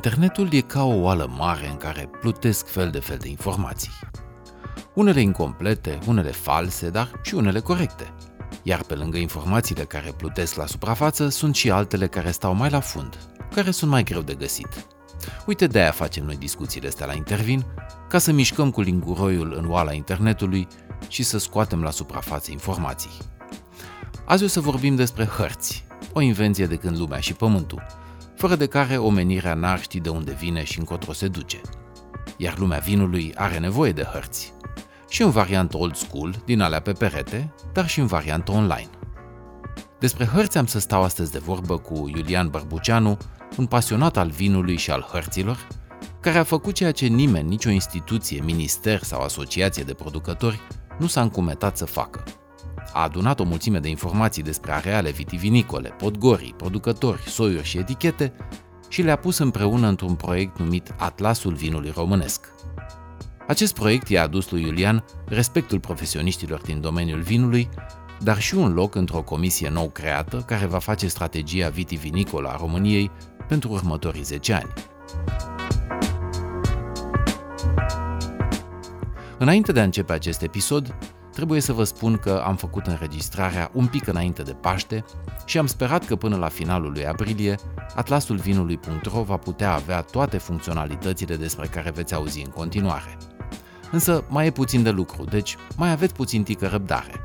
Internetul e ca o oală mare în care plutesc fel de fel de informații. Unele incomplete, unele false, dar și unele corecte. Iar pe lângă informațiile care plutesc la suprafață, sunt și altele care stau mai la fund, care sunt mai greu de găsit. Uite de aia facem noi discuțiile astea la Intervin, ca să mișcăm cu linguroiul în oala internetului și să scoatem la suprafață informații. Azi o să vorbim despre hărți, o invenție de când lumea și pământul, fără de care omenirea n-ar ști de unde vine și încotro se duce. Iar lumea vinului are nevoie de hărți. Și în variantă old school, din alea pe perete, dar și în variantă online. Despre hărți am să stau astăzi de vorbă cu Iulian Bărbuceanu, un pasionat al vinului și al hărților, care a făcut ceea ce nimeni, nicio instituție, minister sau asociație de producători nu s-a încumetat să facă. A adunat o mulțime de informații despre areale vitivinicole, podgorii, producători, soiuri și etichete și le-a pus împreună într-un proiect numit Atlasul Vinului Românesc. Acest proiect i-a adus lui Iulian respectul profesioniștilor din domeniul vinului, dar și un loc într-o comisie nou creată care va face strategia vitivinicolă a României pentru următorii 10 ani. Înainte de a începe acest episod, trebuie să vă spun că am făcut înregistrarea un pic înainte de Paște și am sperat că până la finalul lui aprilie, atlasul vinului.ro va putea avea toate funcționalitățile despre care veți auzi în continuare. Însă mai e puțin de lucru, deci mai aveți puțin tică răbdare.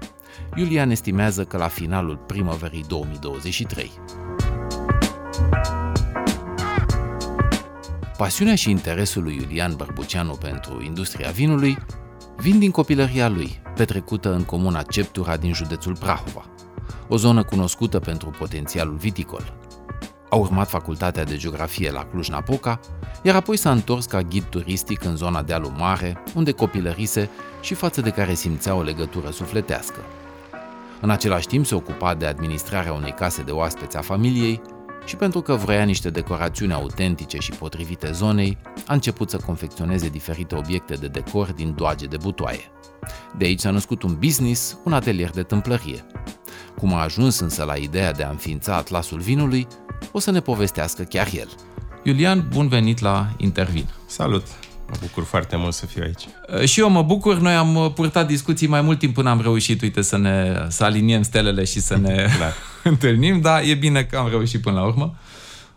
Iulian estimează că la finalul primăverii 2023. Pasiunea și interesul lui Iulian Bărbuceanu pentru industria vinului vin din copilăria lui, petrecută în comuna Ceptura din județul Prahova, o zonă cunoscută pentru potențialul viticol. A urmat facultatea de geografie la Cluj-Napoca, iar apoi s-a întors ca ghid turistic în zona dealul mare, unde copilărise și față de care simțea o legătură sufletească. În același timp se ocupa de administrarea unei case de oaspeți a familiei și pentru că vrea niște decorațiuni autentice și potrivite zonei, a început să confecționeze diferite obiecte de decor din doage de butoaie. De aici s-a născut un business, un atelier de tâmplărie. Cum a ajuns însă la ideea de a înființa Atlasul Vinului, o să ne povestească chiar el. Iulian, bun venit la Intervin. Salut! Mă bucur foarte mult să fiu aici. Uh, și eu mă bucur. Noi am uh, purtat discuții mai mult timp până am reușit, uite, să ne să aliniem stelele și să ne da. întâlnim, dar e bine că am reușit până la urmă.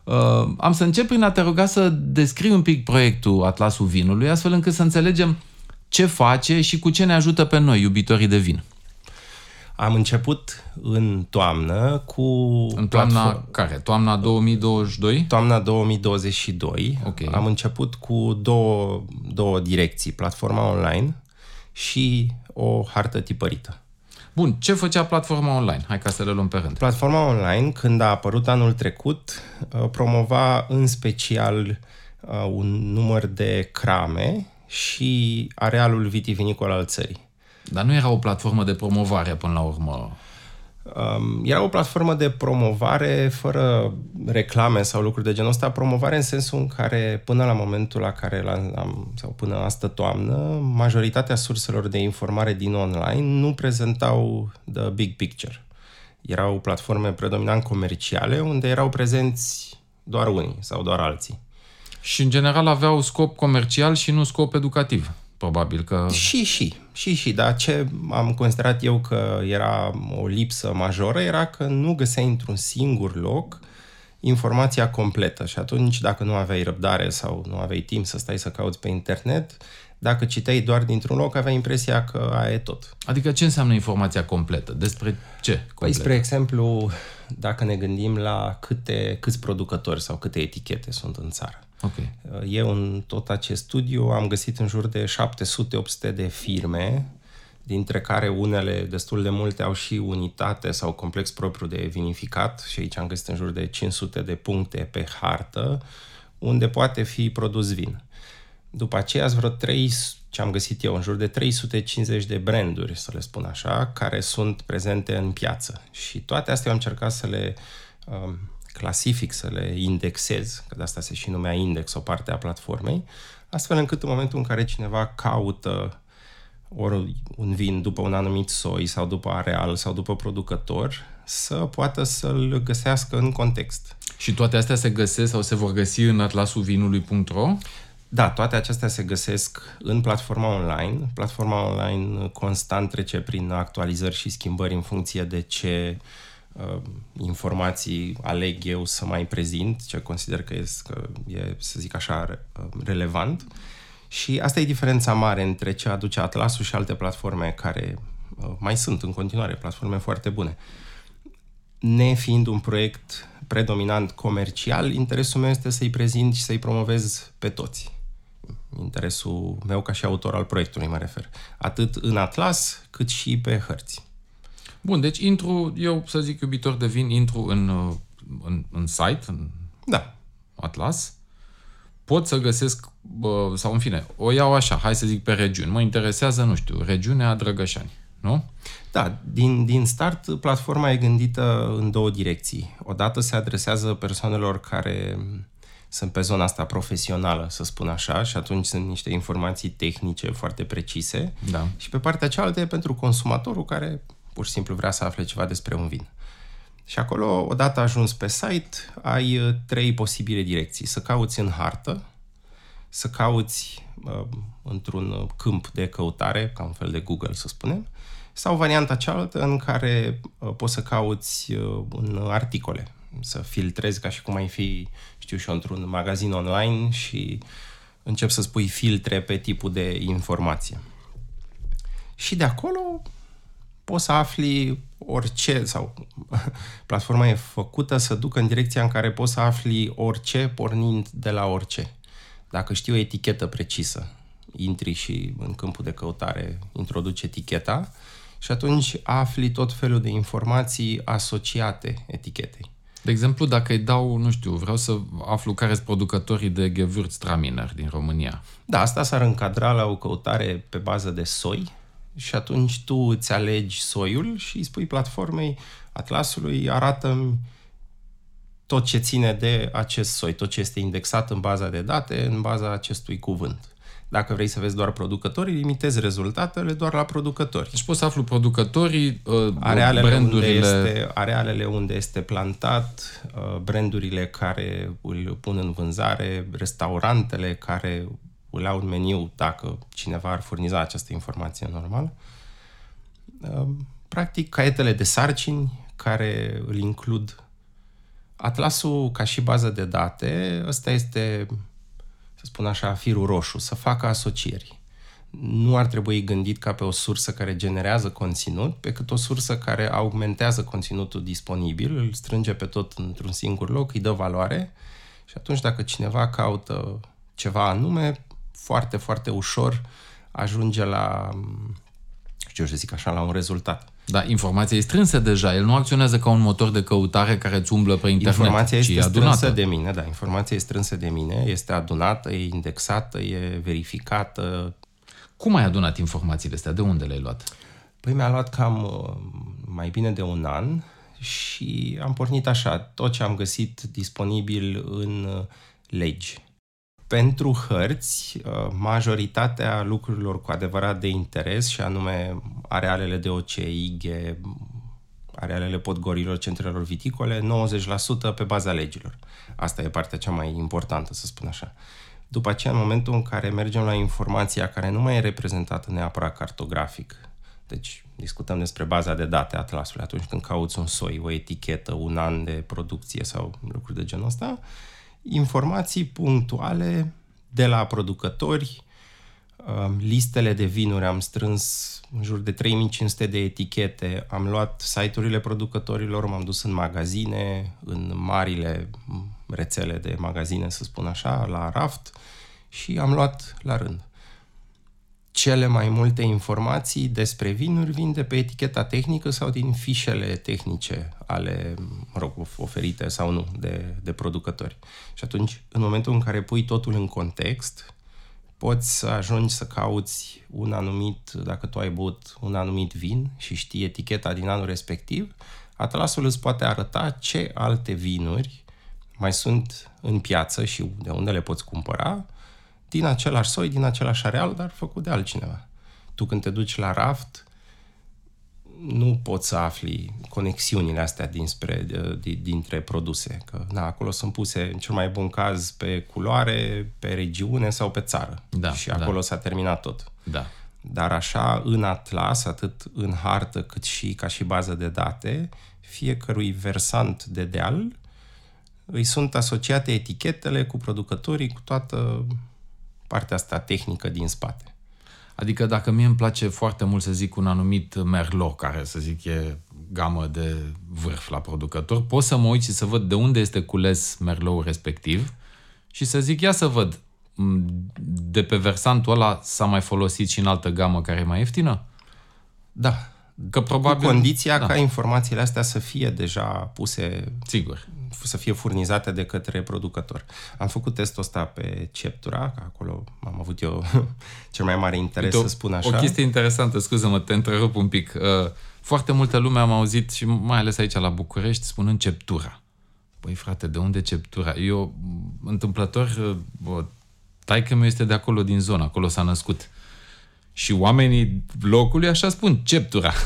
Uh, am să încep prin a te ruga să descrii un pic proiectul Atlasul Vinului, astfel încât să înțelegem ce face și cu ce ne ajută pe noi, iubitorii de vin. Am început în toamnă cu... În toamna platform... care? Toamna 2022? Toamna 2022. Okay. Am început cu două, două direcții, platforma online și o hartă tipărită. Bun, ce făcea platforma online? Hai ca să le luăm pe rând. Platforma online, când a apărut anul trecut, uh, promova în special uh, un număr de crame și arealul vitivinicol al țării. Dar nu era o platformă de promovare până la urmă. Um, era o platformă de promovare fără reclame sau lucruri de genul ăsta, promovare în sensul în care până la momentul la care am sau până astă toamnă, majoritatea surselor de informare din online nu prezentau the big picture. Erau platforme predominant comerciale unde erau prezenți doar unii sau doar alții. Și în general aveau scop comercial și nu scop educativ. Probabil că... Și, și, și, și, dar ce am considerat eu că era o lipsă majoră era că nu găseai într-un singur loc informația completă și atunci dacă nu aveai răbdare sau nu aveai timp să stai să cauți pe internet, dacă citeai doar dintr-un loc, aveai impresia că aia e tot. Adică ce înseamnă informația completă? Despre ce? Completă? Păi, spre exemplu, dacă ne gândim la câte, câți producători sau câte etichete sunt în țară. Okay. Eu în tot acest studiu am găsit în jur de 700-800 de firme, dintre care unele destul de multe au și unitate sau complex propriu de vinificat și aici am găsit în jur de 500 de puncte pe hartă unde poate fi produs vin. După aceea vreo 3, ce am găsit eu, în jur de 350 de branduri, să le spun așa, care sunt prezente în piață. Și toate astea am încercat să le um, clasific, să le indexez, că de asta se și numea index, o parte a platformei, astfel încât în momentul în care cineva caută ori un vin după un anumit soi sau după areal sau după producător, să poată să-l găsească în context. Și toate astea se găsesc sau se vor găsi în atlasuvinului.ro? Da, toate acestea se găsesc în platforma online. Platforma online constant trece prin actualizări și schimbări în funcție de ce uh, informații aleg eu să mai prezint, ce consider că, este, că e, să zic așa, uh, relevant. Și asta e diferența mare între ce aduce Atlasul și alte platforme care uh, mai sunt în continuare, platforme foarte bune. Ne fiind un proiect predominant comercial, interesul meu este să-i prezint și să-i promovez pe toți interesul meu ca și autor al proiectului, mă refer. Atât în atlas, cât și pe hărți. Bun, deci intru, eu să zic iubitor de vin, intru în, în, în site, în da. atlas, pot să găsesc, bă, sau în fine, o iau așa, hai să zic pe regiuni. Mă interesează, nu știu, regiunea Drăgășani, nu? Da, din, din start, platforma e gândită în două direcții. Odată se adresează persoanelor care sunt pe zona asta profesională, să spun așa, și atunci sunt niște informații tehnice foarte precise. Da. Și pe partea cealaltă e pentru consumatorul care pur și simplu vrea să afle ceva despre un vin. Și acolo, odată ajuns pe site, ai uh, trei posibile direcții. Să cauți în hartă, să cauți uh, într-un câmp de căutare, ca un fel de Google, să spunem, sau varianta cealaltă în care uh, poți să cauți uh, în articole, să filtrezi ca și cum ai fi, știu și eu, într-un magazin online și încep să spui filtre pe tipul de informație. Și de acolo poți să afli orice sau platforma e făcută să ducă în direcția în care poți să afli orice pornind de la orice. Dacă știi o etichetă precisă, intri și în câmpul de căutare introduci eticheta și atunci afli tot felul de informații asociate etichetei. De exemplu, dacă îi dau, nu știu, vreau să aflu care sunt producătorii de Gewürztraminer din România. Da, asta s-ar încadra la o căutare pe bază de soi și atunci tu îți alegi soiul și îi spui platformei Atlasului, arată tot ce ține de acest soi, tot ce este indexat în baza de date, în baza acestui cuvânt. Dacă vrei să vezi doar producătorii, limitezi rezultatele doar la producători. Deci poți să aflu producătorii, uh, arealele brandurile... Unde este, arealele unde este plantat, uh, brandurile care îl pun în vânzare, restaurantele care îl au în meniu dacă cineva ar furniza această informație normal. Uh, practic, caietele de sarcini care îl includ Atlasul ca și bază de date, ăsta este să spun așa, firul roșu, să facă asocieri. Nu ar trebui gândit ca pe o sursă care generează conținut, pe cât o sursă care augmentează conținutul disponibil, îl strânge pe tot într-un singur loc, îi dă valoare și atunci dacă cineva caută ceva anume, foarte, foarte ușor ajunge la, știu să zic așa, la un rezultat. Da, informația e strânsă deja. El nu acționează ca un motor de căutare care îți umblă pe internet, Informația este ci adunată. strânsă de mine, da. Informația e strânsă de mine, este adunată, e indexată, e verificată. Cum ai adunat informațiile astea? De unde le-ai luat? Păi mi-a luat cam uh, mai bine de un an și am pornit așa, tot ce am găsit disponibil în uh, legi pentru hărți, uh, majoritatea lucrurilor cu adevărat de interes, și anume arealele de OCIG, arealele podgorilor, centrelor viticole, 90% pe baza legilor. Asta e partea cea mai importantă, să spun așa. După aceea, în momentul în care mergem la informația care nu mai e reprezentată neapărat cartografic, deci discutăm despre baza de date atlasului atunci când cauți un soi, o etichetă, un an de producție sau lucruri de genul ăsta, informații punctuale de la producători, um, listele de vinuri, am strâns în jur de 3500 de etichete, am luat site-urile producătorilor, m-am dus în magazine, în marile rețele de magazine, să spun așa, la raft și am luat la rând cele mai multe informații despre vinuri vin de pe eticheta tehnică sau din fișele tehnice ale, mă rog, oferite sau nu de, de producători. Și atunci, în momentul în care pui totul în context, poți să ajungi să cauți un anumit, dacă tu ai băut un anumit vin și știi eticheta din anul respectiv, atlasul îți poate arăta ce alte vinuri mai sunt în piață și de unde le poți cumpăra din același soi, din același areal, dar făcut de altcineva. Tu când te duci la raft, nu poți să afli conexiunile astea dinspre, dintre produse. Că, na, acolo sunt puse, în cel mai bun caz, pe culoare, pe regiune sau pe țară. Da, și da. acolo s-a terminat tot. Da. Dar așa, în atlas, atât în hartă cât și ca și bază de date, fiecărui versant de deal îi sunt asociate etichetele cu producătorii, cu toată partea asta tehnică din spate. Adică dacă mie îmi place foarte mult să zic un anumit Merlot, care să zic e gamă de vârf la producător, pot să mă uit și să văd de unde este cules Merlot respectiv și să zic, ia să văd, de pe versantul ăla s-a mai folosit și în altă gamă care e mai ieftină? Da. Că probabil... Cu condiția da. ca informațiile astea să fie deja puse... Sigur. Să fie furnizate de către producător. Am făcut testul ăsta pe Ceptura, că acolo am avut eu cel mai mare interes Uite, să spun așa. O chestie interesantă, scuză-mă, te întrerup un pic. Uh, foarte multă lume am auzit și mai ales aici la București spunând Ceptura. Păi frate, de unde Ceptura? Eu, întâmplător, uh, taică meu este de acolo din zona, acolo s-a născut. Și oamenii locului așa spun, Ceptura.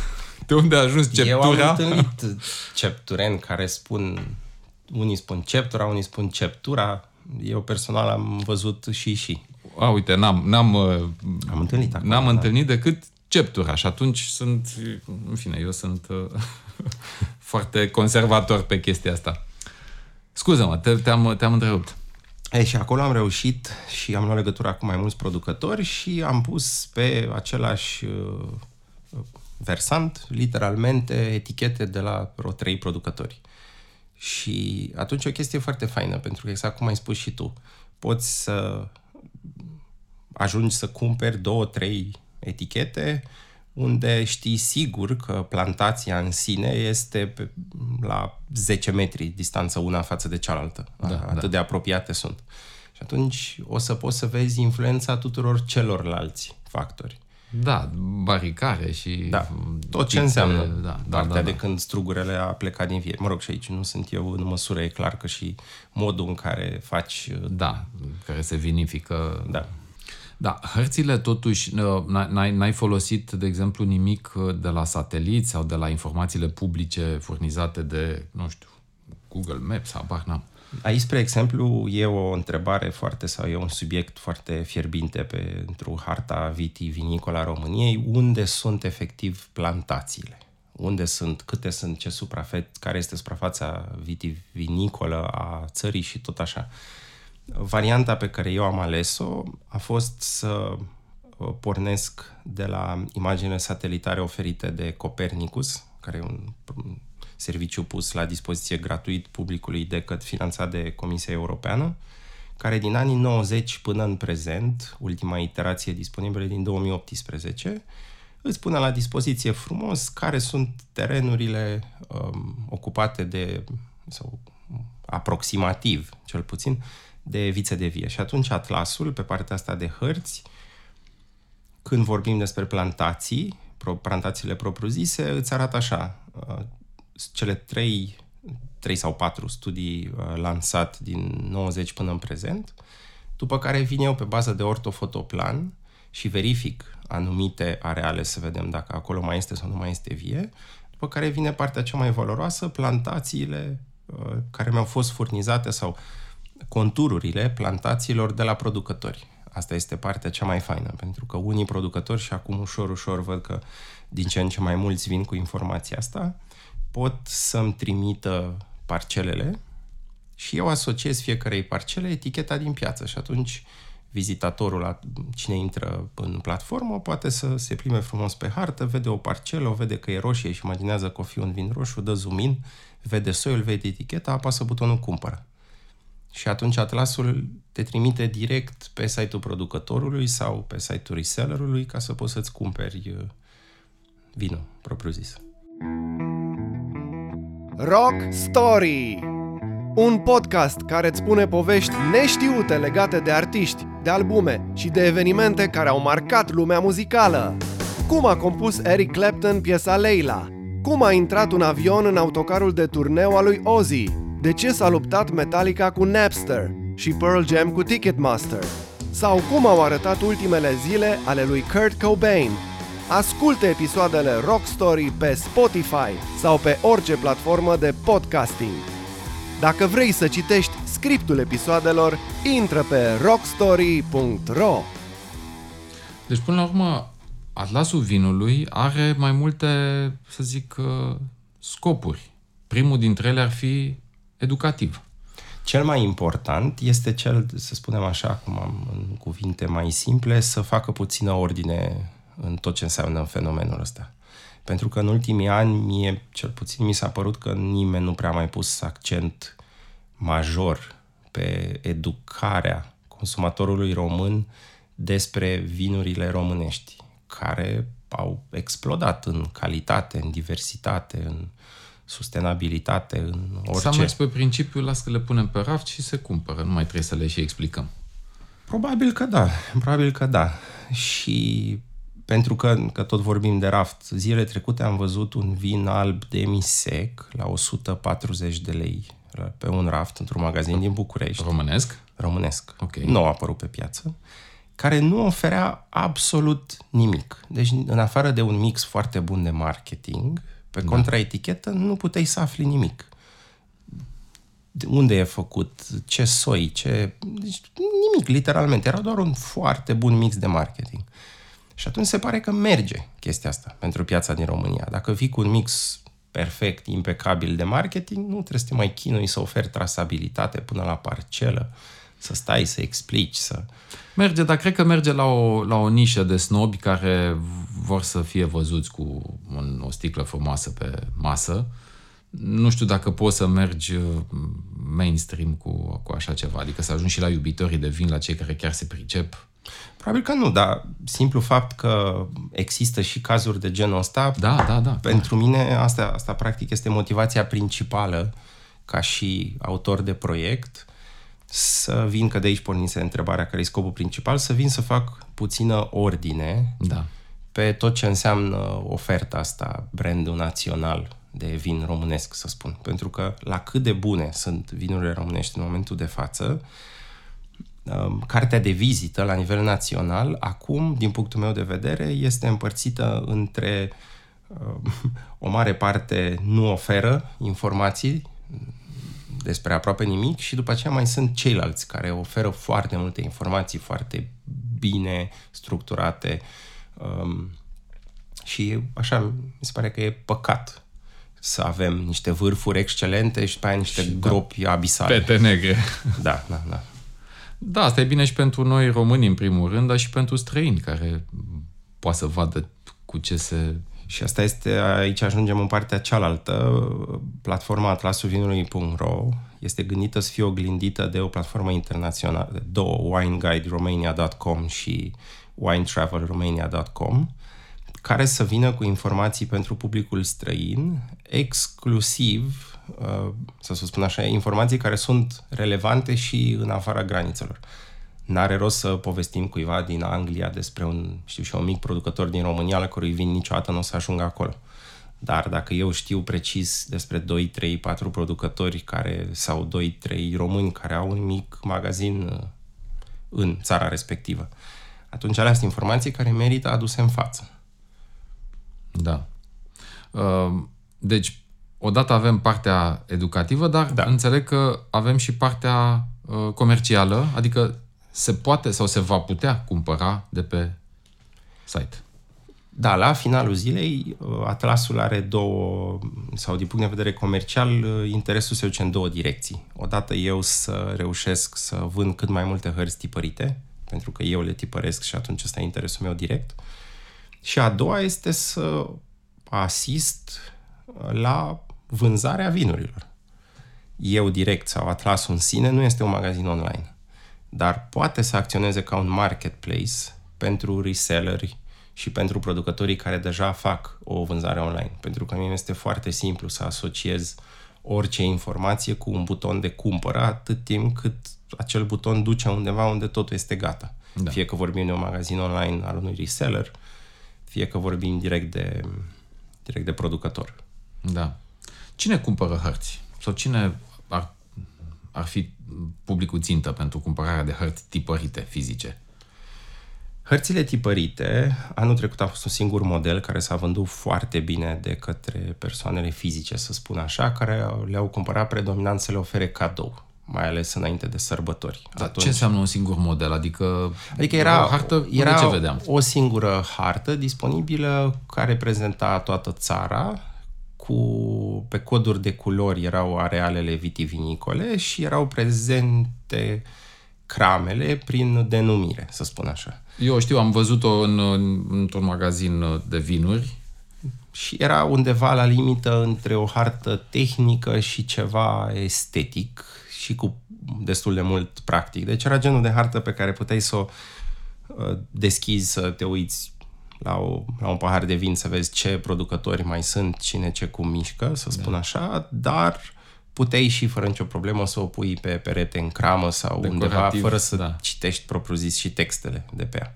De unde a ajuns Ceptura? Eu am întâlnit ceptureni care spun, unii spun Ceptura, unii spun Ceptura. Eu personal am văzut și și. A, uite, n-am, n-am, am întâlnit acolo, n-am da. întâlnit decât Ceptura și atunci sunt, în fine, eu sunt foarte conservator pe chestia asta. Scuză-mă, te, te-am, te-am întrerupt. E, și acolo am reușit și am luat legătura cu mai mulți producători și am pus pe același uh, versant, literalmente, etichete de la vreo trei producători. Și atunci o chestie foarte faină, pentru că exact cum ai spus și tu, poți să ajungi să cumperi două, trei etichete unde știi sigur că plantația în sine este pe, la 10 metri distanță una față de cealaltă. Da, Atât da. de apropiate sunt. Și atunci o să poți să vezi influența tuturor celorlalți factori. Da, baricare și... Da, tot ce înseamnă da, da, partea da, da. de când strugurele a plecat din vie. Mă rog, și aici nu sunt eu în măsură, e clar că și modul în care faci... Da, care se vinifică... Da. Da, hărțile totuși, n-ai, n-ai folosit, de exemplu, nimic uh, de la sateliți sau de la informațiile publice furnizate de, nu știu, Google Maps, habar n-am. Aici, spre exemplu, e o întrebare foarte, sau e un subiect foarte fierbinte pentru harta vitivinicola României, unde sunt efectiv plantațiile? Unde sunt, câte sunt, ce suprafet, care este suprafața vitivinicolă a țării și tot așa. Varianta pe care eu am ales-o a fost să uh, pornesc de la imaginele satelitare oferite de Copernicus, care e un serviciu pus la dispoziție gratuit publicului decât finanțat de Comisia Europeană, care din anii 90 până în prezent, ultima iterație disponibilă din 2018, îți pune la dispoziție frumos care sunt terenurile um, ocupate de, sau aproximativ, cel puțin, de vițe de vie. Și atunci atlasul, pe partea asta de hărți, când vorbim despre plantații, plantațiile propriu-zise, îți arată așa, uh, cele trei, trei sau patru studii uh, lansat din 90 până în prezent, după care vin eu pe bază de ortofotoplan și verific anumite areale să vedem dacă acolo mai este sau nu mai este vie, după care vine partea cea mai valoroasă, plantațiile uh, care mi-au fost furnizate sau contururile plantațiilor de la producători. Asta este partea cea mai faină, pentru că unii producători și acum ușor, ușor văd că din ce în ce mai mulți vin cu informația asta, pot să-mi trimită parcelele și eu asociez fiecarei parcele eticheta din piață și atunci vizitatorul, cine intră în platformă, poate să se plime frumos pe hartă, vede o parcelă, o vede că e roșie și imaginează că o fi un vin roșu, dă zoom in, vede soiul, vede eticheta, apasă butonul cumpără. Și atunci atlasul te trimite direct pe site-ul producătorului sau pe site-ul resellerului ca să poți să-ți cumperi uh, vinul propriu-zis. Rock Story Un podcast care îți spune povești neștiute legate de artiști, de albume și de evenimente care au marcat lumea muzicală. Cum a compus Eric Clapton piesa Leila? Cum a intrat un avion în autocarul de turneu al lui Ozzy? De ce s-a luptat Metallica cu Napster și Pearl Jam cu Ticketmaster? Sau cum au arătat ultimele zile ale lui Kurt Cobain? Ascultă episoadele Rock Story pe Spotify sau pe orice platformă de podcasting. Dacă vrei să citești scriptul episoadelor, intră pe rockstory.ro Deci, până la urmă, Atlasul vinului are mai multe, să zic, uh, scopuri. Primul dintre ele ar fi educativ. Cel mai important este cel, să spunem așa, cum am în cuvinte mai simple, să facă puțină ordine în tot ce înseamnă fenomenul ăsta. Pentru că în ultimii ani, mie cel puțin mi s-a părut că nimeni nu prea mai pus accent major pe educarea consumatorului român despre vinurile românești, care au explodat în calitate, în diversitate, în sustenabilitate, în orice. S-a mers pe principiul, las că le punem pe raft și se cumpără, nu mai trebuie să le și explicăm. Probabil că da, probabil că da. Și pentru că, că tot vorbim de raft, zilele trecute am văzut un vin alb demisec la 140 de lei pe un raft într-un magazin din București. Românesc? Românesc. Ok. Nu a apărut pe piață. Care nu oferea absolut nimic. Deci, în afară de un mix foarte bun de marketing, pe da. contraetichetă nu puteai să afli nimic. De unde e făcut, ce soi, ce... Deci, nimic, literalmente. Era doar un foarte bun mix de marketing. Și atunci se pare că merge chestia asta pentru piața din România. Dacă vii cu un mix perfect, impecabil de marketing, nu trebuie să te mai chinui să oferi trasabilitate până la parcelă, să stai, să explici, să... Merge, dar cred că merge la o, la o nișă de snobi care vor să fie văzuți cu un, o sticlă frumoasă pe masă. Nu știu dacă poți să mergi uh, mainstream cu, cu așa ceva, adică să ajungi și la iubitorii de vin, la cei care chiar se pricep. Probabil că nu, dar simplu fapt că există și cazuri de genul ăsta, Da, da, da. pentru mine asta, asta practic este motivația principală ca și autor de proiect să vin, că de aici pornise întrebarea care e scopul principal, să vin să fac puțină ordine Da. pe tot ce înseamnă oferta asta, brandul național de vin românesc, să spun. Pentru că la cât de bune sunt vinurile românești în momentul de față, um, cartea de vizită la nivel național, acum, din punctul meu de vedere, este împărțită între um, o mare parte nu oferă informații despre aproape nimic și după aceea mai sunt ceilalți care oferă foarte multe informații foarte bine structurate um, și așa mi se pare că e păcat să avem niște vârfuri excelente și pe aia niște Și da. gropi abisale. Pete negre. Da, da, da. Da, asta e bine și pentru noi români în primul rând, dar și pentru străini care poate să vadă cu ce se... Și asta este, aici ajungem în partea cealaltă. Platforma atlasului.ro este gândită să fie oglindită de o platformă internațională, de două, wineguideromania.com și winetravelromania.com, care să vină cu informații pentru publicul străin, exclusiv, uh, să să spun așa, informații care sunt relevante și în afara granițelor. N-are rost să povestim cuiva din Anglia despre un, știu și eu, un mic producător din România la cărui vin niciodată nu o să ajungă acolo. Dar dacă eu știu precis despre 2, 3, 4 producători care, sau 2, 3 români care au un mic magazin uh, în țara respectivă, atunci alea sunt informații care merită aduse în față. Da. Uh, Deci, odată avem partea educativă, dar da. Da. înțeleg că avem și partea uh, comercială, adică se poate sau se va putea cumpăra de pe site. Da, la finalul zilei, uh, Atlasul are două, sau din punct de vedere comercial, uh, interesul se duce în două direcții. Odată eu să reușesc să vând cât mai multe hărți tipărite, pentru că eu le tipăresc și atunci ăsta e interesul meu direct. Și a doua este să asist la vânzarea vinurilor. Eu direct sau Atlasul în sine nu este un magazin online, dar poate să acționeze ca un marketplace pentru reselleri și pentru producătorii care deja fac o vânzare online. Pentru că mie este foarte simplu să asociez orice informație cu un buton de cumpără atât timp cât acel buton duce undeva unde totul este gata. Da. Da. Fie că vorbim de un magazin online al unui reseller, fie că vorbim direct de, direct de producător. Da. Cine cumpără hărți? Sau cine ar, ar fi publicul țintă pentru cumpărarea de hărți tipărite fizice? Hărțile tipărite, anul trecut a fost un singur model care s-a vândut foarte bine de către persoanele fizice, să spun așa, care le-au cumpărat predominant să le ofere cadou mai ales înainte de sărbători. Dar Atunci, ce înseamnă un singur model? Adică, adică era, o hartă, era ce vedeam? o singură hartă disponibilă care prezenta toată țara cu, pe coduri de culori erau arealele vitivinicole și erau prezente cramele prin denumire, să spun așa. Eu știu, am văzut-o în, într-un magazin de vinuri. Și era undeva la limită între o hartă tehnică și ceva estetic și cu destul de mult practic. Deci era genul de hartă pe care puteai să o uh, deschizi, să te uiți la, o, la un pahar de vin să vezi ce producători mai sunt, cine ce cum mișcă, să spun da. așa, dar puteai și fără nicio problemă să o pui pe perete în cramă sau Decorativ, undeva fără să da. citești propriu-zis și textele de pe ea.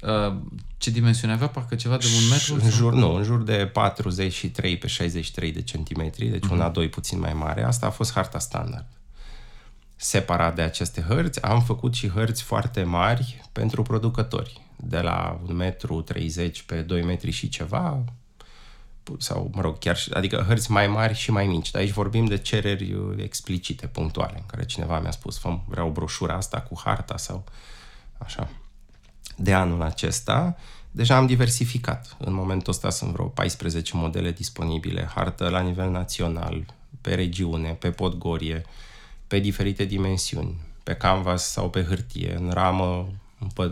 Uh, ce dimensiune avea? Parcă ceva de un metru? În jur, nu, în jur de 43 pe 63 de centimetri, deci uh-huh. una, doi puțin mai mare. Asta a fost harta standard. Separat de aceste hărți, am făcut și hărți foarte mari pentru producători, de la 1,30 metru pe 2 metri și ceva, sau, mă rog, chiar, adică hărți mai mari și mai mici. Dar aici vorbim de cereri uh, explicite, punctuale, în care cineva mi-a spus, fă, vreau broșura asta cu harta sau așa. De anul acesta, deja am diversificat. În momentul ăsta sunt vreo 14 modele disponibile, hartă la nivel național, pe regiune, pe podgorie, pe diferite dimensiuni, pe canvas sau pe hârtie, în ramă, în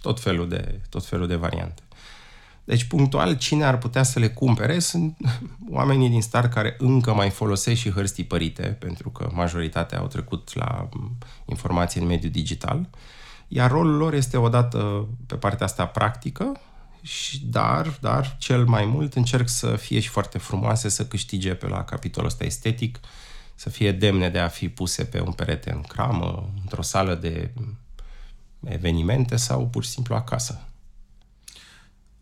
tot felul de, tot felul de variante. Deci, punctual, cine ar putea să le cumpere sunt oamenii din start care încă mai folosesc și hărți tipărite, pentru că majoritatea au trecut la informații în mediul digital, iar rolul lor este odată pe partea asta practică, și dar, dar cel mai mult încerc să fie și foarte frumoase, să câștige pe la capitolul ăsta estetic, să fie demne de a fi puse pe un perete în cramă, într-o sală de evenimente sau pur și simplu acasă.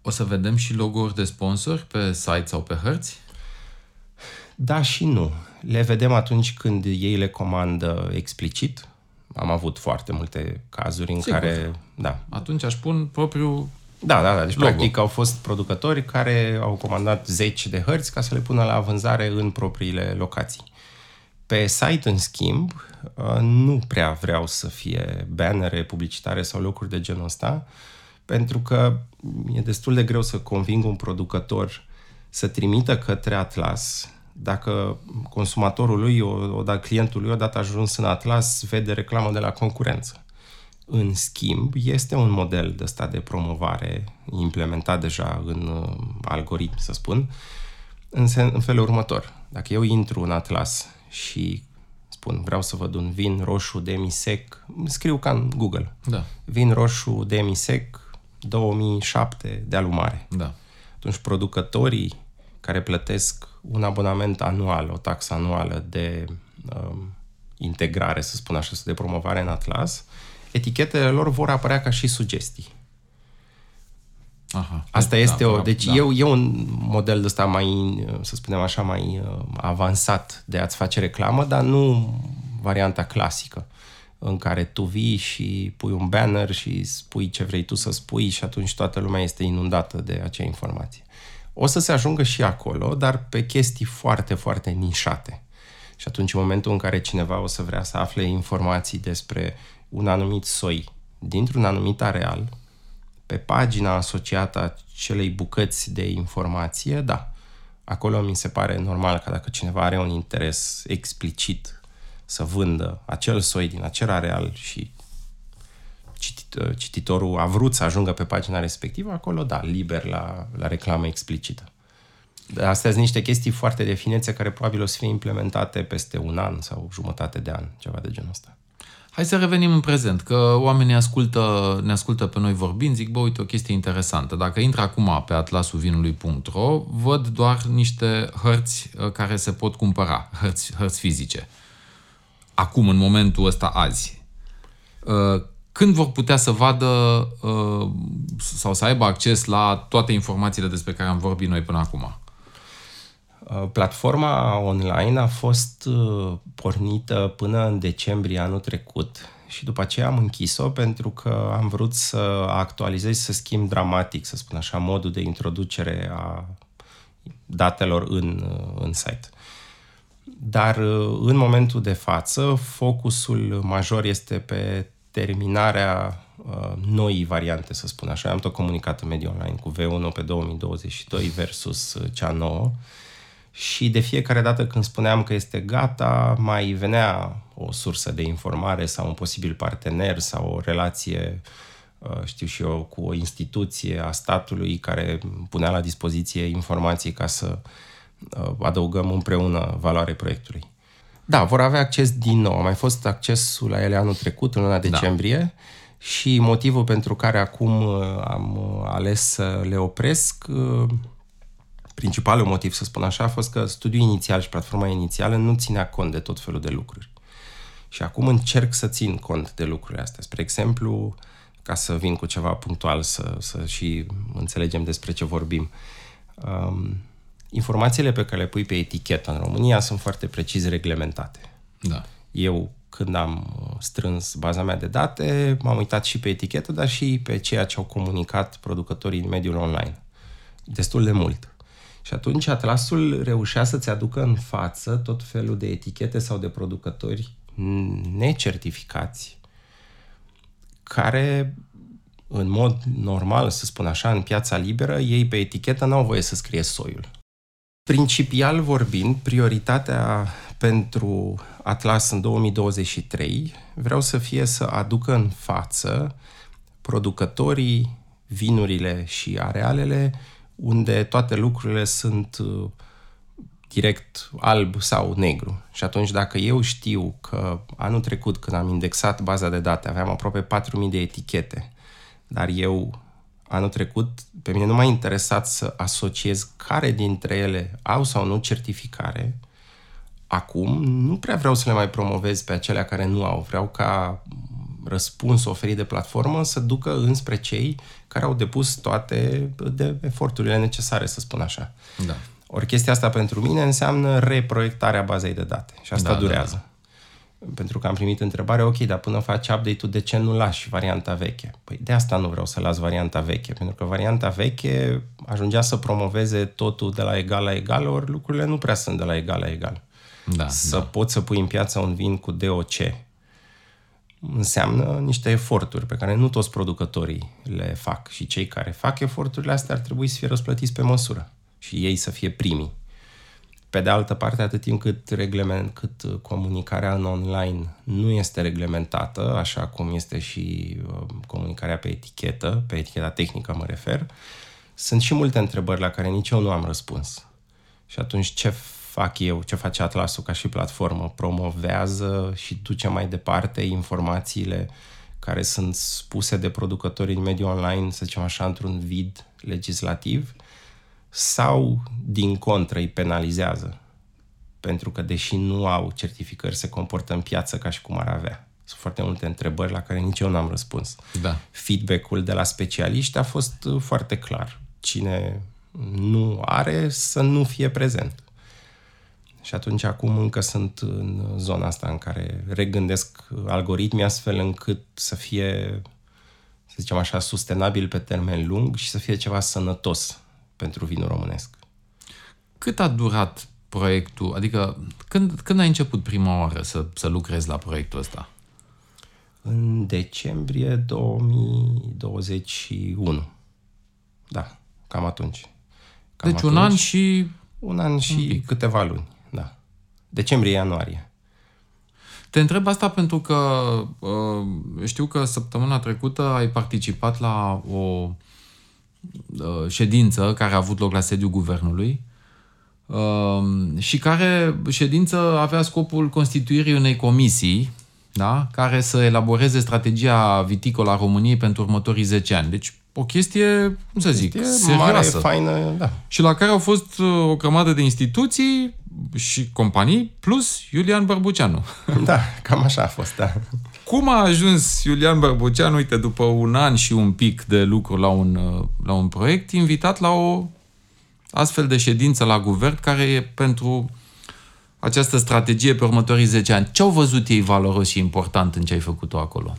O să vedem și logo-uri de sponsor pe site sau pe hărți? Da și nu. Le vedem atunci când ei le comandă explicit. Am avut foarte multe cazuri în Sigur. care... Da. Atunci aș pun propriu da, da, da. Deci, logo. practic, au fost producători care au comandat zeci de hărți ca să le pună la vânzare în propriile locații. Pe site, în schimb, nu prea vreau să fie bannere publicitare sau locuri de genul ăsta, pentru că e destul de greu să conving un producător să trimită către Atlas dacă consumatorul lui, o, o, dacă clientul lui odată ajuns în Atlas, vede reclamă de la concurență. În schimb, este un model de stat de promovare implementat deja în uh, algoritm, să spun, în, sen, în felul următor. Dacă eu intru în Atlas și spun vreau să văd un vin roșu demisec, scriu ca în Google. Da. Vin roșu demisec 2007 de alumare. Da. Atunci producătorii care plătesc un abonament anual, o taxă anuală de um, integrare, să spun așa, de promovare în Atlas, etichetele lor vor apărea ca și sugestii. Aha. Asta da, este o... Deci da. e, e un model de ăsta mai, să spunem așa, mai uh, avansat de a-ți face reclamă, dar nu varianta clasică în care tu vii și pui un banner și spui ce vrei tu să spui și atunci toată lumea este inundată de acea informație. O să se ajungă și acolo, dar pe chestii foarte, foarte nișate. Și atunci, în momentul în care cineva o să vrea să afle informații despre un anumit soi dintr-un anumit areal, pe pagina asociată a celei bucăți de informație, da, acolo mi se pare normal că dacă cineva are un interes explicit să vândă acel soi din acel areal și cititorul a vrut să ajungă pe pagina respectivă, acolo da, liber la, la reclamă explicită. Astea sunt niște chestii foarte definețe care probabil o să fie implementate peste un an sau jumătate de an, ceva de genul ăsta. Hai să revenim în prezent, că oamenii ascultă, ne ascultă pe noi vorbind, zic, bă, uite, o chestie interesantă. Dacă intră acum pe atlasului.ro, văd doar niște hărți uh, care se pot cumpăra, hărți, hărți fizice. Acum, în momentul ăsta, azi. Uh, când vor putea să vadă uh, sau să aibă acces la toate informațiile despre care am vorbit noi până acum? Uh, platforma online a fost uh, pornită până în decembrie anul trecut și după aceea am închis-o pentru că am vrut să actualizez, să schimb dramatic, să spun așa, modul de introducere a datelor în, în site. Dar în momentul de față, focusul major este pe terminarea uh, noii variante, să spun așa. Am tot comunicat în mediul online cu V1 pe 2022 versus cea nouă și de fiecare dată când spuneam că este gata, mai venea o sursă de informare sau un posibil partener sau o relație, uh, știu și eu, cu o instituție a statului care punea la dispoziție informații ca să uh, adăugăm împreună valoare proiectului. Da, vor avea acces din nou. A mai fost accesul la ele anul trecut, în luna da. decembrie, da. și motivul pentru care acum uh, am ales să le opresc principalul motiv, să spun așa, a fost că studiul inițial și platforma inițială nu ținea cont de tot felul de lucruri. Și acum încerc să țin cont de lucrurile astea. Spre exemplu, ca să vin cu ceva punctual, să, să și înțelegem despre ce vorbim. Um, informațiile pe care le pui pe etichetă în România sunt foarte precis reglementate. Da. Eu, când am strâns baza mea de date, m-am uitat și pe etichetă, dar și pe ceea ce au comunicat producătorii în mediul online. Destul de mult. Și atunci atlasul reușea să-ți aducă în față tot felul de etichete sau de producători necertificați care în mod normal, să spun așa, în piața liberă, ei pe etichetă n-au voie să scrie soiul. Principial vorbind, prioritatea pentru Atlas în 2023 vreau să fie să aducă în față producătorii, vinurile și arealele unde toate lucrurile sunt uh, direct alb sau negru. Și atunci dacă eu știu că anul trecut când am indexat baza de date aveam aproape 4.000 de etichete, dar eu anul trecut pe mine nu m-a interesat să asociez care dintre ele au sau nu certificare, acum nu prea vreau să le mai promovez pe acelea care nu au. Vreau ca răspuns oferit de platformă să ducă înspre cei care au depus toate de eforturile necesare, să spun așa. Da. Ori chestia asta pentru mine înseamnă reproiectarea bazei de date și asta da, durează. Da, da. Pentru că am primit întrebare, ok, dar până faci update-ul, de ce nu lași varianta veche? Păi de asta nu vreau să las varianta veche, pentru că varianta veche ajungea să promoveze totul de la egal la egal, ori lucrurile nu prea sunt de la egal la egal. Da, să da. poți să pui în piață un vin cu DOC, înseamnă niște eforturi pe care nu toți producătorii le fac și cei care fac eforturile astea ar trebui să fie răsplătiți pe măsură și ei să fie primii. Pe de altă parte, atât timp cât, reglement, cât comunicarea în online nu este reglementată, așa cum este și uh, comunicarea pe etichetă, pe eticheta tehnică mă refer, sunt și multe întrebări la care nici eu nu am răspuns. Și atunci ce fac eu, ce face Atlasul ca și platformă, promovează și duce mai departe informațiile care sunt spuse de producătorii în mediul online, să zicem așa, într-un vid legislativ, sau, din contră, îi penalizează. Pentru că, deși nu au certificări, se comportă în piață ca și cum ar avea. Sunt foarte multe întrebări la care nici eu n-am răspuns. Da. Feedback-ul de la specialiști a fost foarte clar. Cine nu are, să nu fie prezent. Și atunci acum încă sunt în zona asta în care regândesc algoritmii astfel încât să fie, să zicem așa, sustenabil pe termen lung și să fie ceva sănătos pentru vinul românesc. Cât a durat proiectul? Adică când, când ai început prima oară să, să lucrezi la proiectul ăsta? În decembrie 2021. Da, cam atunci. Cam deci atunci, un an și... Un an și un câteva luni da. Decembrie-ianuarie. Te întreb asta pentru că uh, știu că săptămâna trecută ai participat la o uh, ședință care a avut loc la sediul guvernului uh, și care ședință avea scopul constituirii unei comisii da? care să elaboreze strategia viticolă a României pentru următorii 10 ani. Deci o chestie, cum să zic, serioasă. Mare, faină, da. Și la care au fost o grămadă de instituții și companii, plus Iulian Bărbuceanu. Da, cam așa a fost, da. Cum a ajuns Iulian Bărbuceanu, uite, după un an și un pic de lucru la un, la un proiect, invitat la o astfel de ședință la guvern, care e pentru această strategie pe următorii 10 ani. Ce au văzut ei valoros și important în ce ai făcut-o acolo?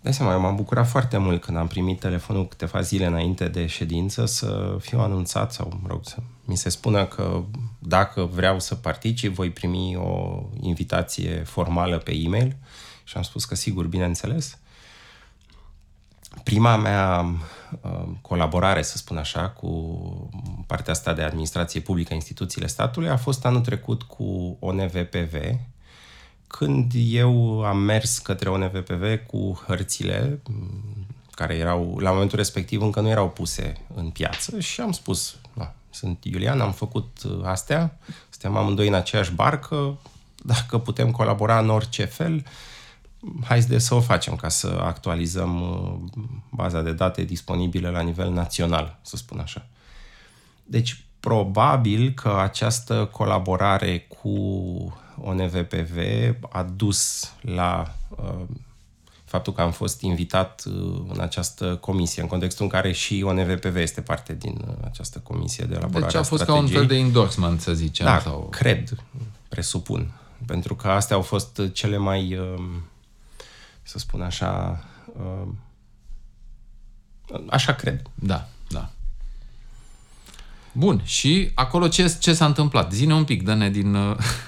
De seama, eu m-am bucurat foarte mult când am primit telefonul câteva zile înainte de ședință să fiu anunțat sau, mă rog, să mi se spună că dacă vreau să particip, voi primi o invitație formală pe e-mail și am spus că sigur, bineînțeles. Prima mea uh, colaborare, să spun așa, cu partea asta de administrație publică, instituțiile statului, a fost anul trecut cu ONVPV, când eu am mers către ONVPV cu hărțile care erau, la momentul respectiv, încă nu erau puse în piață și am spus, da, sunt Iulian, am făcut astea, suntem amândoi în aceeași barcă, dacă putem colabora în orice fel, hai de să o facem ca să actualizăm uh, baza de date disponibile la nivel național, să spun așa. Deci, probabil că această colaborare cu ONVPV a dus la uh, faptul că am fost invitat uh, în această comisie, în contextul în care și ONVPV este parte din uh, această comisie de elaborare Deci a fost ca un fel de endorsement, să zicem. Da, sau... cred, presupun. Pentru că astea au fost cele mai, uh, să spun așa, uh, așa cred. Da, da. Bun, și acolo ce, ce s-a întâmplat? Zine un pic, dă-ne din,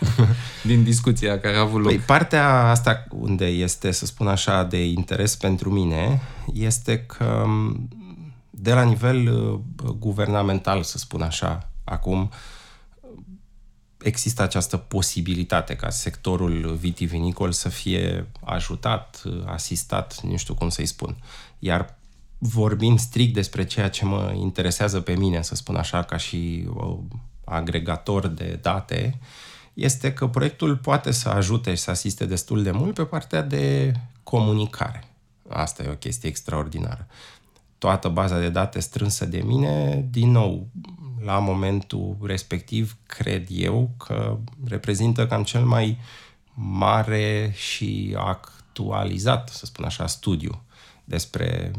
din discuția care a avut loc. Păi, partea asta unde este, să spun așa, de interes pentru mine, este că de la nivel uh, guvernamental, să spun așa, acum, există această posibilitate ca sectorul vitivinicol să fie ajutat, asistat, nu știu cum să-i spun. Iar vorbind strict despre ceea ce mă interesează pe mine, să spun așa, ca și agregator de date, este că proiectul poate să ajute și să asiste destul de mult pe partea de comunicare. Asta e o chestie extraordinară. Toată baza de date strânsă de mine, din nou, la momentul respectiv, cred eu că reprezintă cam cel mai mare și actualizat, să spun așa, studiu despre,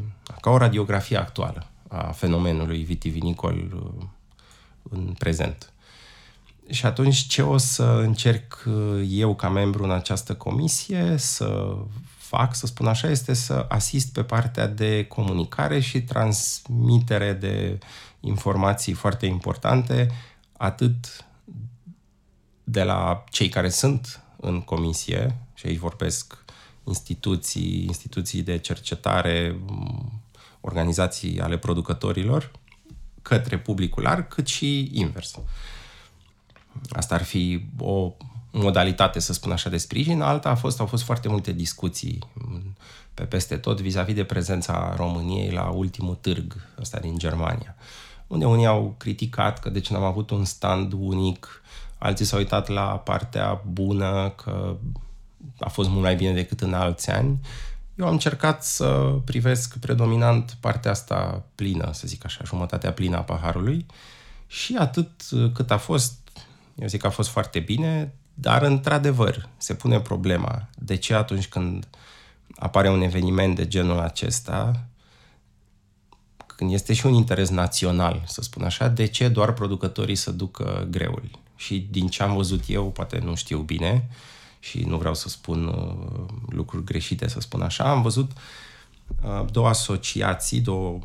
ca o radiografie actuală a fenomenului vitivinicol uh, în prezent. Și atunci ce o să încerc uh, eu ca membru în această comisie să fac, să spun așa, este să asist pe partea de comunicare și transmitere de informații foarte importante, atât de la cei care sunt în comisie, și aici vorbesc instituții, instituții de cercetare, organizații ale producătorilor către publicul larg, cât și invers. Asta ar fi o modalitate, să spun așa, de sprijin. Alta a fost, au fost foarte multe discuții pe peste tot vis-a-vis de prezența României la ultimul târg ăsta din Germania, unde unii au criticat că de ce n-am avut un stand unic, alții s-au uitat la partea bună, că a fost mult mai bine decât în alți ani. Eu am încercat să privesc predominant partea asta plină, să zic așa, jumătatea plină a paharului și atât cât a fost, eu zic că a fost foarte bine, dar într-adevăr se pune problema de ce atunci când apare un eveniment de genul acesta, când este și un interes național, să spun așa, de ce doar producătorii să ducă greul? Și din ce am văzut eu, poate nu știu bine, și nu vreau să spun uh, lucruri greșite, să spun așa, am văzut uh, două asociații, două,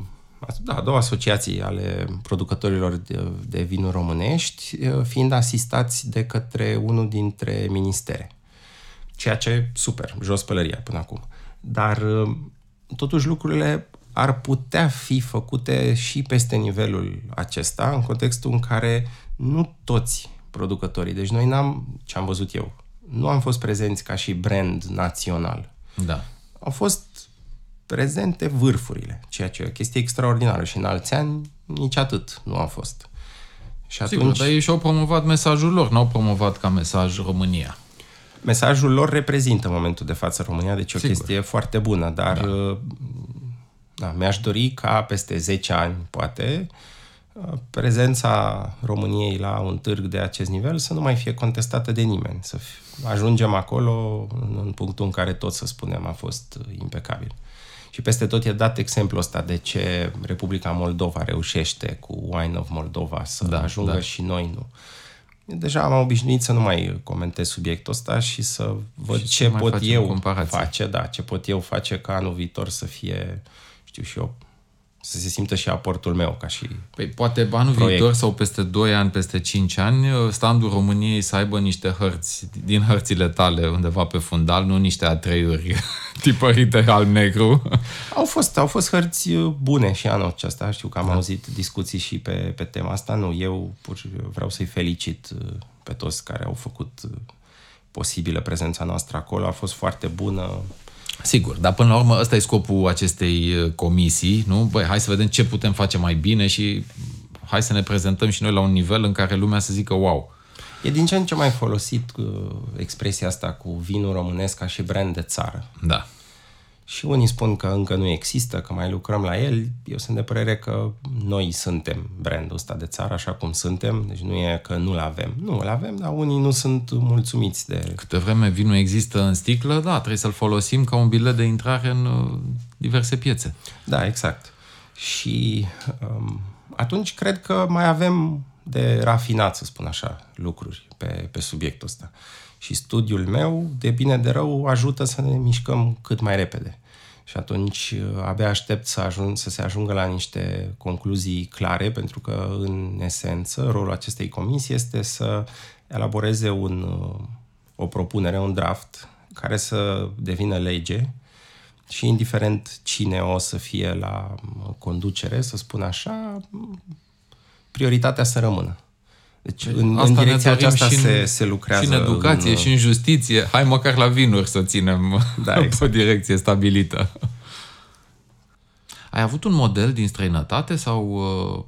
da, două asociații ale producătorilor de, de vinuri românești, uh, fiind asistați de către unul dintre ministere. Ceea ce, super, jos pălăria până acum. Dar, totuși, lucrurile ar putea fi făcute și peste nivelul acesta, în contextul în care nu toți producătorii, deci noi n-am, ce am văzut eu, nu am fost prezenți ca și brand național. Da. Au fost prezente vârfurile, ceea ce e o chestie extraordinară și în alți ani nici atât nu a fost. Și atunci... Sigur, dar ei și-au promovat mesajul lor, n-au promovat ca mesaj România. Mesajul lor reprezintă în momentul de față România, deci o Sigur. chestie foarte bună, dar da. Uh, da, mi-aș dori ca peste 10 ani, poate, prezența României la un târg de acest nivel să nu mai fie contestată de nimeni, să ajungem acolo în punctul în care tot să spunem a fost impecabil. Și peste tot e dat exemplul ăsta de ce Republica Moldova reușește cu Wine of Moldova să da, ajungă da. și noi nu. deja am obișnuit să nu mai comentez subiectul ăsta și să văd Și ce să mai pot facem eu comparații. face, da, ce pot eu face ca anul viitor să fie, știu și eu, să se simtă și aportul meu ca și... Păi poate anul Proiect. viitor sau peste 2 ani, peste 5 ani, standul României să aibă niște hărți din hărțile tale undeva pe fundal, nu niște A3-uri tipărite alb-negru. Au fost, au fost hărți uh, bune și anul acesta, știu că am da. auzit discuții și pe, pe tema asta, nu, eu pur și vreau să-i felicit uh, pe toți care au făcut uh, posibilă prezența noastră acolo, a fost foarte bună, Sigur, dar până la urmă ăsta e scopul acestei uh, comisii, nu? Băi, hai să vedem ce putem face mai bine și hai să ne prezentăm și noi la un nivel în care lumea să zică wow. E din ce în ce mai folosit uh, expresia asta cu vinul românesc ca și brand de țară. Da. Și unii spun că încă nu există, că mai lucrăm la el. Eu sunt de părere că noi suntem brandul ăsta de țară, așa cum suntem. Deci nu e că nu-l avem. Nu, îl avem, dar unii nu sunt mulțumiți de... Câte vreme vinul există în sticlă, da, trebuie să-l folosim ca un bilet de intrare în uh, diverse piețe. Da, exact. Și um, atunci cred că mai avem de rafinat, să spun așa, lucruri pe, pe subiectul ăsta. Și studiul meu, de bine de rău, ajută să ne mișcăm cât mai repede. Și atunci uh, abia aștept să, ajung, să se ajungă la niște concluzii clare, pentru că, în esență, rolul acestei comisii este să elaboreze un, uh, o propunere, un draft, care să devină lege și indiferent cine o să fie la uh, conducere, să spun așa, prioritatea să rămână. Deci în, Asta în ne direcția dorim aceasta și în- se, se lucrează. Și în educație, în, și în justiție. Hai măcar la vinuri să ținem Da, pe o exact. direcție stabilită. Ai avut un model din străinătate sau, uh,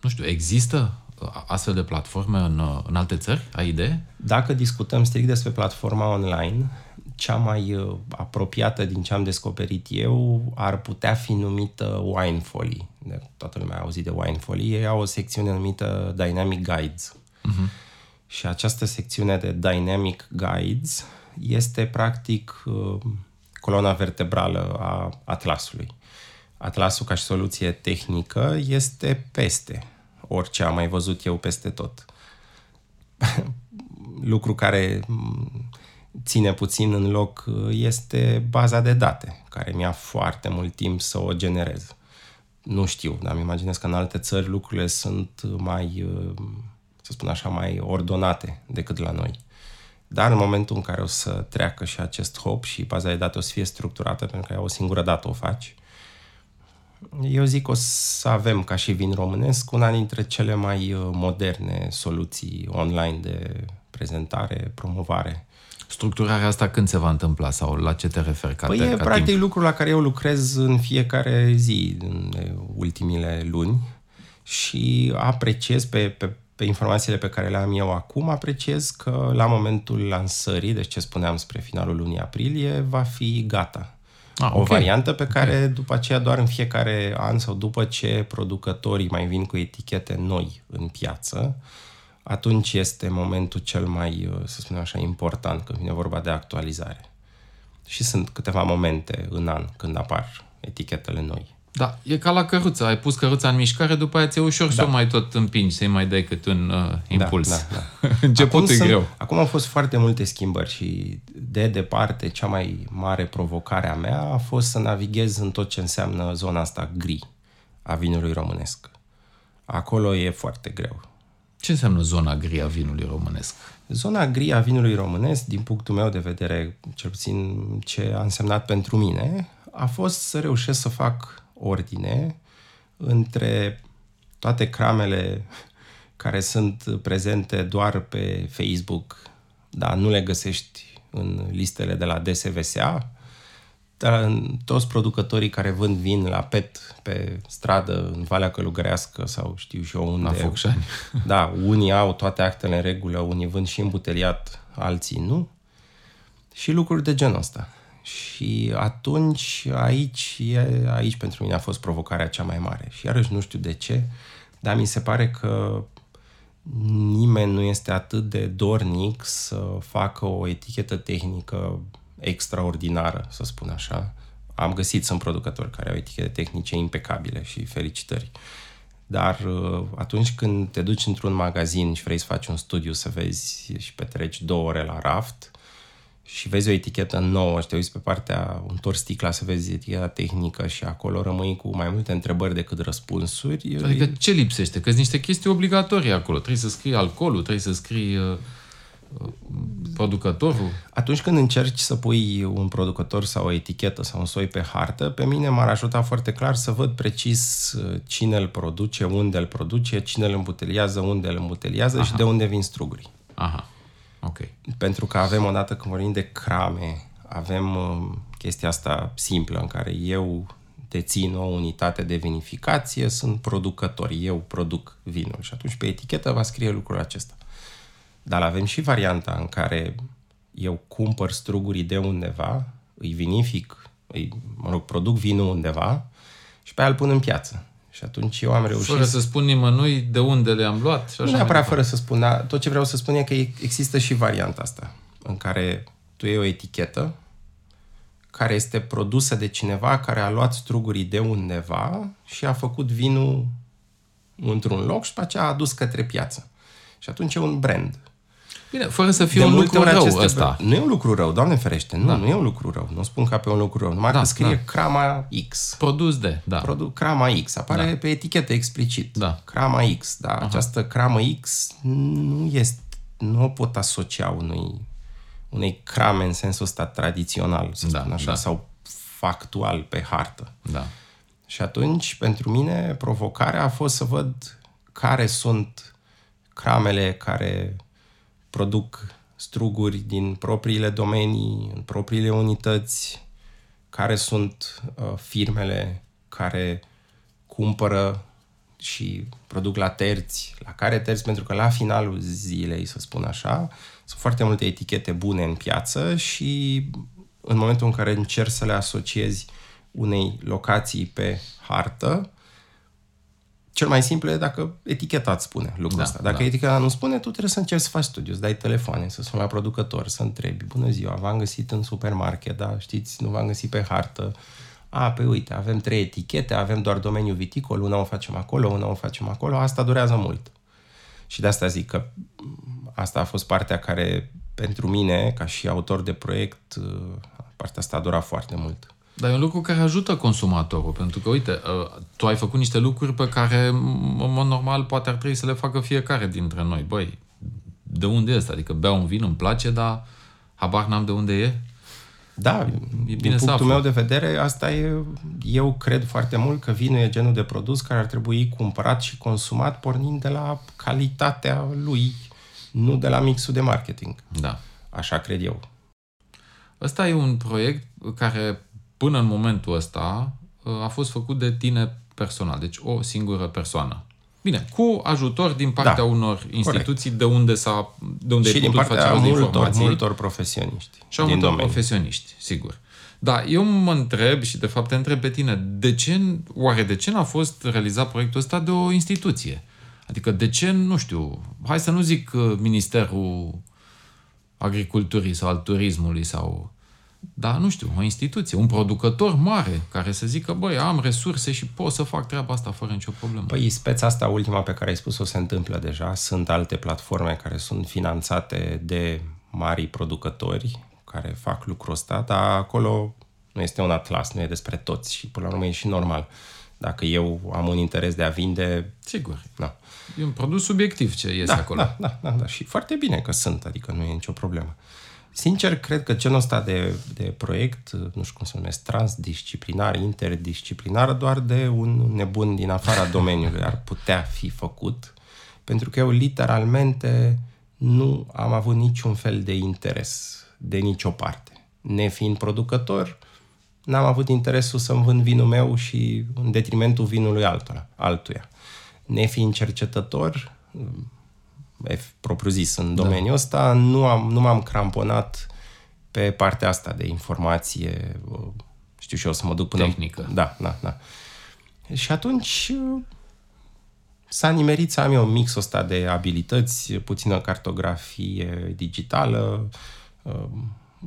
nu știu, există uh, astfel de platforme în, uh, în alte țări? Ai idee? Dacă discutăm strict despre platforma online, cea mai uh, apropiată din ce am descoperit eu ar putea fi numită Winefolly. De, toată lumea a auzit de Winefolly. Ei au o secțiune numită Dynamic Guides. Uh-huh. Și această secțiune de Dynamic Guides este practic uh, coloana vertebrală a atlasului. Atlasul ca și soluție tehnică este peste orice am mai văzut eu peste tot lucru care m, ține puțin în loc uh, este baza de date, care mi-a foarte mult timp să o generez. Nu știu, dar îmi imaginez că în alte țări lucrurile sunt mai, uh, să spun așa, mai ordonate decât la noi. Dar în momentul în care o să treacă și acest hop și baza de date o să fie structurată, pentru că ea o singură dată o faci, eu zic o să avem, ca și vin românesc, una dintre cele mai uh, moderne soluții online de prezentare, promovare. Structurarea asta când se va întâmpla sau la ce te referi ca, Păi te, e ca practic timp? lucrul la care eu lucrez în fiecare zi, în ultimile luni și apreciez pe, pe, pe informațiile pe care le am eu acum, apreciez că la momentul lansării, deci ce spuneam spre finalul lunii aprilie, va fi gata. Ah, o ok. variantă pe care după aceea doar în fiecare an sau după ce producătorii mai vin cu etichete noi în piață, atunci este momentul cel mai, uh, să spunem așa, important când vine vorba de actualizare. Și sunt câteva momente în an când apar etichetele noi. Da, e ca la căruță. Ai pus căruța în mișcare, după aia ți-e ușor da. să o mai tot împingi, să-i mai dai cât un uh, impuls. Da, da, Începutul e sunt- greu. Acum au fost foarte multe schimbări și de departe cea mai mare provocare a mea a fost să navighez în tot ce înseamnă zona asta gri a vinului românesc. Acolo e foarte greu. Ce înseamnă zona gri a vinului românesc? Zona gri a vinului românesc, din punctul meu de vedere, cel puțin ce a însemnat pentru mine, a fost să reușesc să fac ordine între toate cramele care sunt prezente doar pe Facebook, dar nu le găsești în listele de la DSVSA, dar în toți producătorii care vând vin la PET pe stradă în Valea Călugărească sau știu și eu unde. La Focșani. Da, unii au toate actele în regulă, unii vând și îmbuteliat, alții nu. Și lucruri de genul ăsta. Și atunci, aici, e, aici pentru mine a fost provocarea cea mai mare. Și iarăși nu știu de ce, dar mi se pare că nimeni nu este atât de dornic să facă o etichetă tehnică extraordinară, să spun așa. Am găsit, sunt producători care au etichete tehnice impecabile și felicitări. Dar uh, atunci când te duci într-un magazin și vrei să faci un studiu, să vezi și petreci două ore la raft și vezi o etichetă nouă și te uiți pe partea, întorci sticla să vezi eticheta tehnică și acolo rămâi cu mai multe întrebări decât răspunsuri. Adică ce lipsește? Că sunt niște chestii obligatorii acolo. Trebuie să scrii alcoolul, trebuie să scrii uh, producătorul? Atunci când încerci să pui un producător sau o etichetă sau un soi pe hartă, pe mine m-ar ajuta foarte clar să văd precis uh, cine îl produce, unde îl produce, cine îl îmbuteliază, unde îl îmbuteliază Aha. și de unde vin strugurii. Aha, ok. Pentru că avem odată când vorbim de crame, avem uh, chestia asta simplă în care eu dețin o unitate de vinificație, sunt producător, eu produc vinul și atunci pe etichetă va scrie lucrul acesta. Dar avem și varianta în care eu cumpăr strugurii de undeva, îi vinific, îi, mă rog, produc vinul undeva și pe aia îl pun în piață. Și atunci eu am reușit... Fără să spun nimănui de unde le-am luat și așa Nu neapărat fără să spun, dar tot ce vreau să spun e că există și varianta asta, în care tu iei o etichetă care este produsă de cineva care a luat strugurii de undeva și a făcut vinul într-un loc și pe aceea a adus către piață. Și atunci e un brand. Bine, fără să fie de un lucru rău aceste... ăsta. Nu e un lucru rău, Doamne ferește. Nu, da. nu e un lucru rău. Nu spun ca pe un lucru rău. Numai da, că scrie da. Crama X. Produs de, da. Produ- Crama X. Apare da. pe etichetă explicit. Da. Crama X. Da. Aha. Această Cramă X nu este, nu o pot asocia unui, unei crame în sensul ăsta tradițional, să da, spun așa, da. sau factual pe hartă. Da. Și atunci, pentru mine, provocarea a fost să văd care sunt cramele care produc struguri din propriile domenii, în propriile unități, care sunt uh, firmele care cumpără și produc la terți, la care terți, pentru că la finalul zilei, să spun așa, sunt foarte multe etichete bune în piață și în momentul în care încerci să le asociezi unei locații pe hartă, cel mai simplu e dacă eticheta îți spune lucrul da, ăsta. Dacă da. eticheta nu spune, tu trebuie să încerci să faci studiu, să dai telefoane, să suni la producător, să întrebi, bună ziua, v-am găsit în supermarket, da, știți, nu v-am găsit pe hartă. A, pe uite, avem trei etichete, avem doar domeniul viticol, una o facem acolo, una o facem acolo, asta durează mult. Și de asta zic că asta a fost partea care, pentru mine, ca și autor de proiect, partea asta a durat foarte mult. Dar e un lucru care ajută consumatorul, pentru că, uite, uh, tu ai făcut niște lucruri pe care, în mod normal, poate ar trebui să le facă fiecare dintre noi. Băi, de unde este? Adică beau un vin, îmi place, dar habar n-am de unde e. Da, e bine din punctul meu de vedere, asta e, eu cred foarte mult că vinul e genul de produs care ar trebui cumpărat și consumat pornind de la calitatea lui, nu de la mixul de marketing. Da. Așa cred eu. Ăsta e un proiect care până în momentul ăsta a fost făcut de tine personal, deci o singură persoană. Bine, cu ajutor din partea da, unor instituții corect. de unde s-a de unde și ai putut face multor, informații. multor profesioniști. Și a multor domeniu. profesioniști, sigur. Da, eu mă întreb și de fapt te întreb pe tine, de ce, oare de ce n-a fost realizat proiectul ăsta de o instituție? Adică de ce, nu știu, hai să nu zic uh, Ministerul Agriculturii sau al Turismului sau dar nu știu, o instituție, un producător mare care să zică, băi, am resurse și pot să fac treaba asta fără nicio problemă. Păi speța asta ultima pe care ai spus-o se întâmplă deja. Sunt alte platforme care sunt finanțate de mari producători care fac lucrul ăsta, dar acolo nu este un atlas, nu e despre toți și până la urmă e și normal. Dacă eu am un interes de a vinde... Sigur. Da. E un produs subiectiv ce iese da, acolo. Da, da, da, da. Și foarte bine că sunt, adică nu e nicio problemă. Sincer, cred că genul ăsta de, de proiect, nu știu cum se numesc, transdisciplinar, interdisciplinar, doar de un nebun din afara domeniului ar putea fi făcut, pentru că eu literalmente nu am avut niciun fel de interes de nicio parte. Nefiind producător, n-am avut interesul să-mi vând vinul meu și în detrimentul vinului altora, altuia. Nefiind cercetător, propriu-zis în da. domeniul da. ăsta, nu, am, nu m-am cramponat pe partea asta de informație, știu și eu să mă duc până... Tehnică. Da, da, da. Și atunci s-a nimerit să am eu mixul ăsta de abilități, puțină cartografie digitală,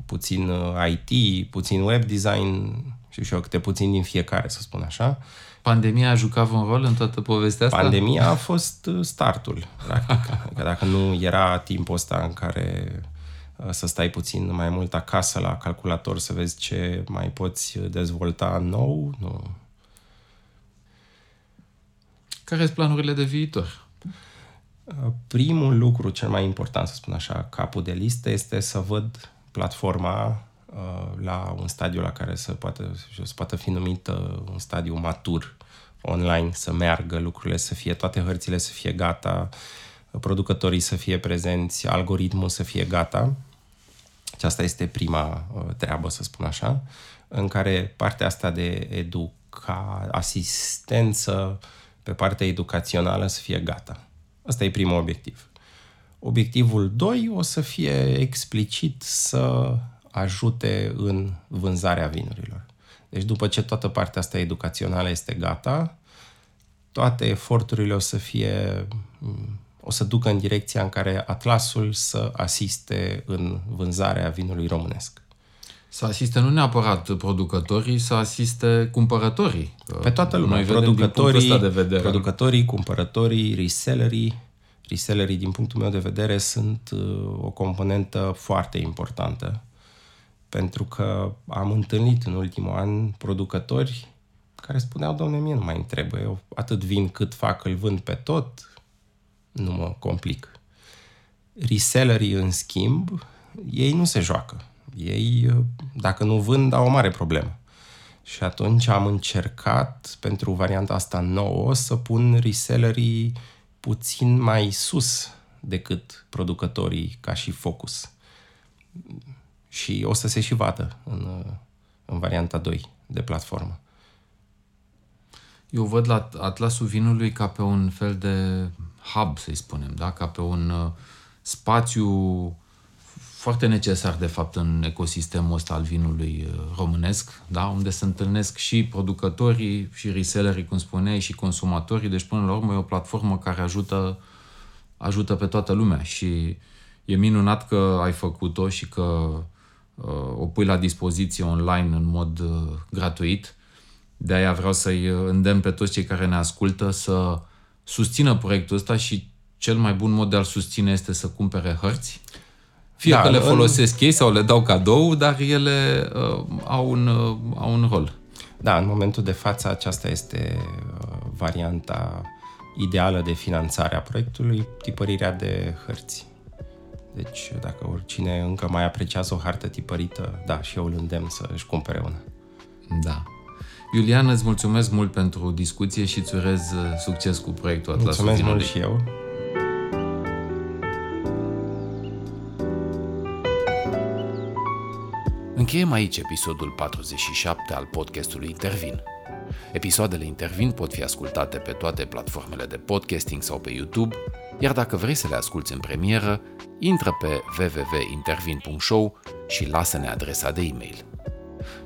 puțin uh, IT, puțin web design, și și eu, câte puțin din fiecare, să spun așa. Pandemia a jucat un rol în toată povestea asta? Pandemia a fost uh, startul, practic. Adică dacă nu era timpul ăsta în care uh, să stai puțin mai mult acasă la calculator să vezi ce mai poți dezvolta nou, nu. Care sunt planurile de viitor? Primul lucru, cel mai important, să spun așa, capul de listă, este să văd platforma uh, la un stadiu la care să poată, să poată fi numită un stadiu matur online, să meargă lucrurile, să fie toate hărțile să fie gata, producătorii să fie prezenți, algoritmul să fie gata. Și asta este prima uh, treabă, să spun așa, în care partea asta de educa, asistență pe partea educațională să fie gata. Asta e primul obiectiv. Obiectivul 2 o să fie explicit să ajute în vânzarea vinurilor. Deci după ce toată partea asta educațională este gata, toate eforturile o să fie o să ducă în direcția în care Atlasul să asiste în vânzarea vinului românesc. Să asiste nu neapărat producătorii, să asiste cumpărătorii. Pe toată lumea. Noi producătorii, de vedere. producătorii, cumpărătorii, resellerii. Resellerii, din punctul meu de vedere, sunt uh, o componentă foarte importantă. Pentru că am întâlnit în ultimul an producători care spuneau, domne, mie nu mai îmi trebuie, eu atât vin cât fac, îl vând pe tot, nu mă complic. Resellerii, în schimb, ei nu se joacă ei, dacă nu vând, au o mare problemă. Și atunci am încercat, pentru varianta asta nouă, să pun resellerii puțin mai sus decât producătorii ca și focus. Și o să se și vadă în, în varianta 2 de platformă. Eu văd la Atlasul Vinului ca pe un fel de hub, să-i spunem, da? ca pe un uh, spațiu foarte necesar, de fapt, în ecosistemul ăsta al vinului uh, românesc, da? unde se întâlnesc și producătorii, și resellerii, cum spuneai, și consumatorii. Deci, până la urmă, e o platformă care ajută, ajută pe toată lumea și e minunat că ai făcut-o și că uh, o pui la dispoziție online în mod uh, gratuit. De aia vreau să-i îndemn pe toți cei care ne ascultă să susțină proiectul ăsta și cel mai bun mod de a-l susține este să cumpere hărți fie da, că le folosesc în... ei sau le dau cadou, dar ele uh, au, un, uh, au un rol. Da, în momentul de față aceasta este uh, varianta ideală de finanțare a proiectului, tipărirea de hărți. Deci, dacă oricine încă mai apreciază o hartă tipărită, da, și eu îl îndemn să își cumpere una. Da. Iulian, îți mulțumesc mult pentru discuție și îți urez uh, succes cu proiectul Atlasul Mulțumesc mult și eu. Încheiem aici episodul 47 al podcastului Intervin. Episoadele Intervin pot fi ascultate pe toate platformele de podcasting sau pe YouTube, iar dacă vrei să le asculti în premieră, intră pe www.intervin.show și lasă-ne adresa de e-mail.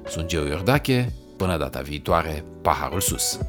Sunt Geo Iordache, până data viitoare, paharul sus!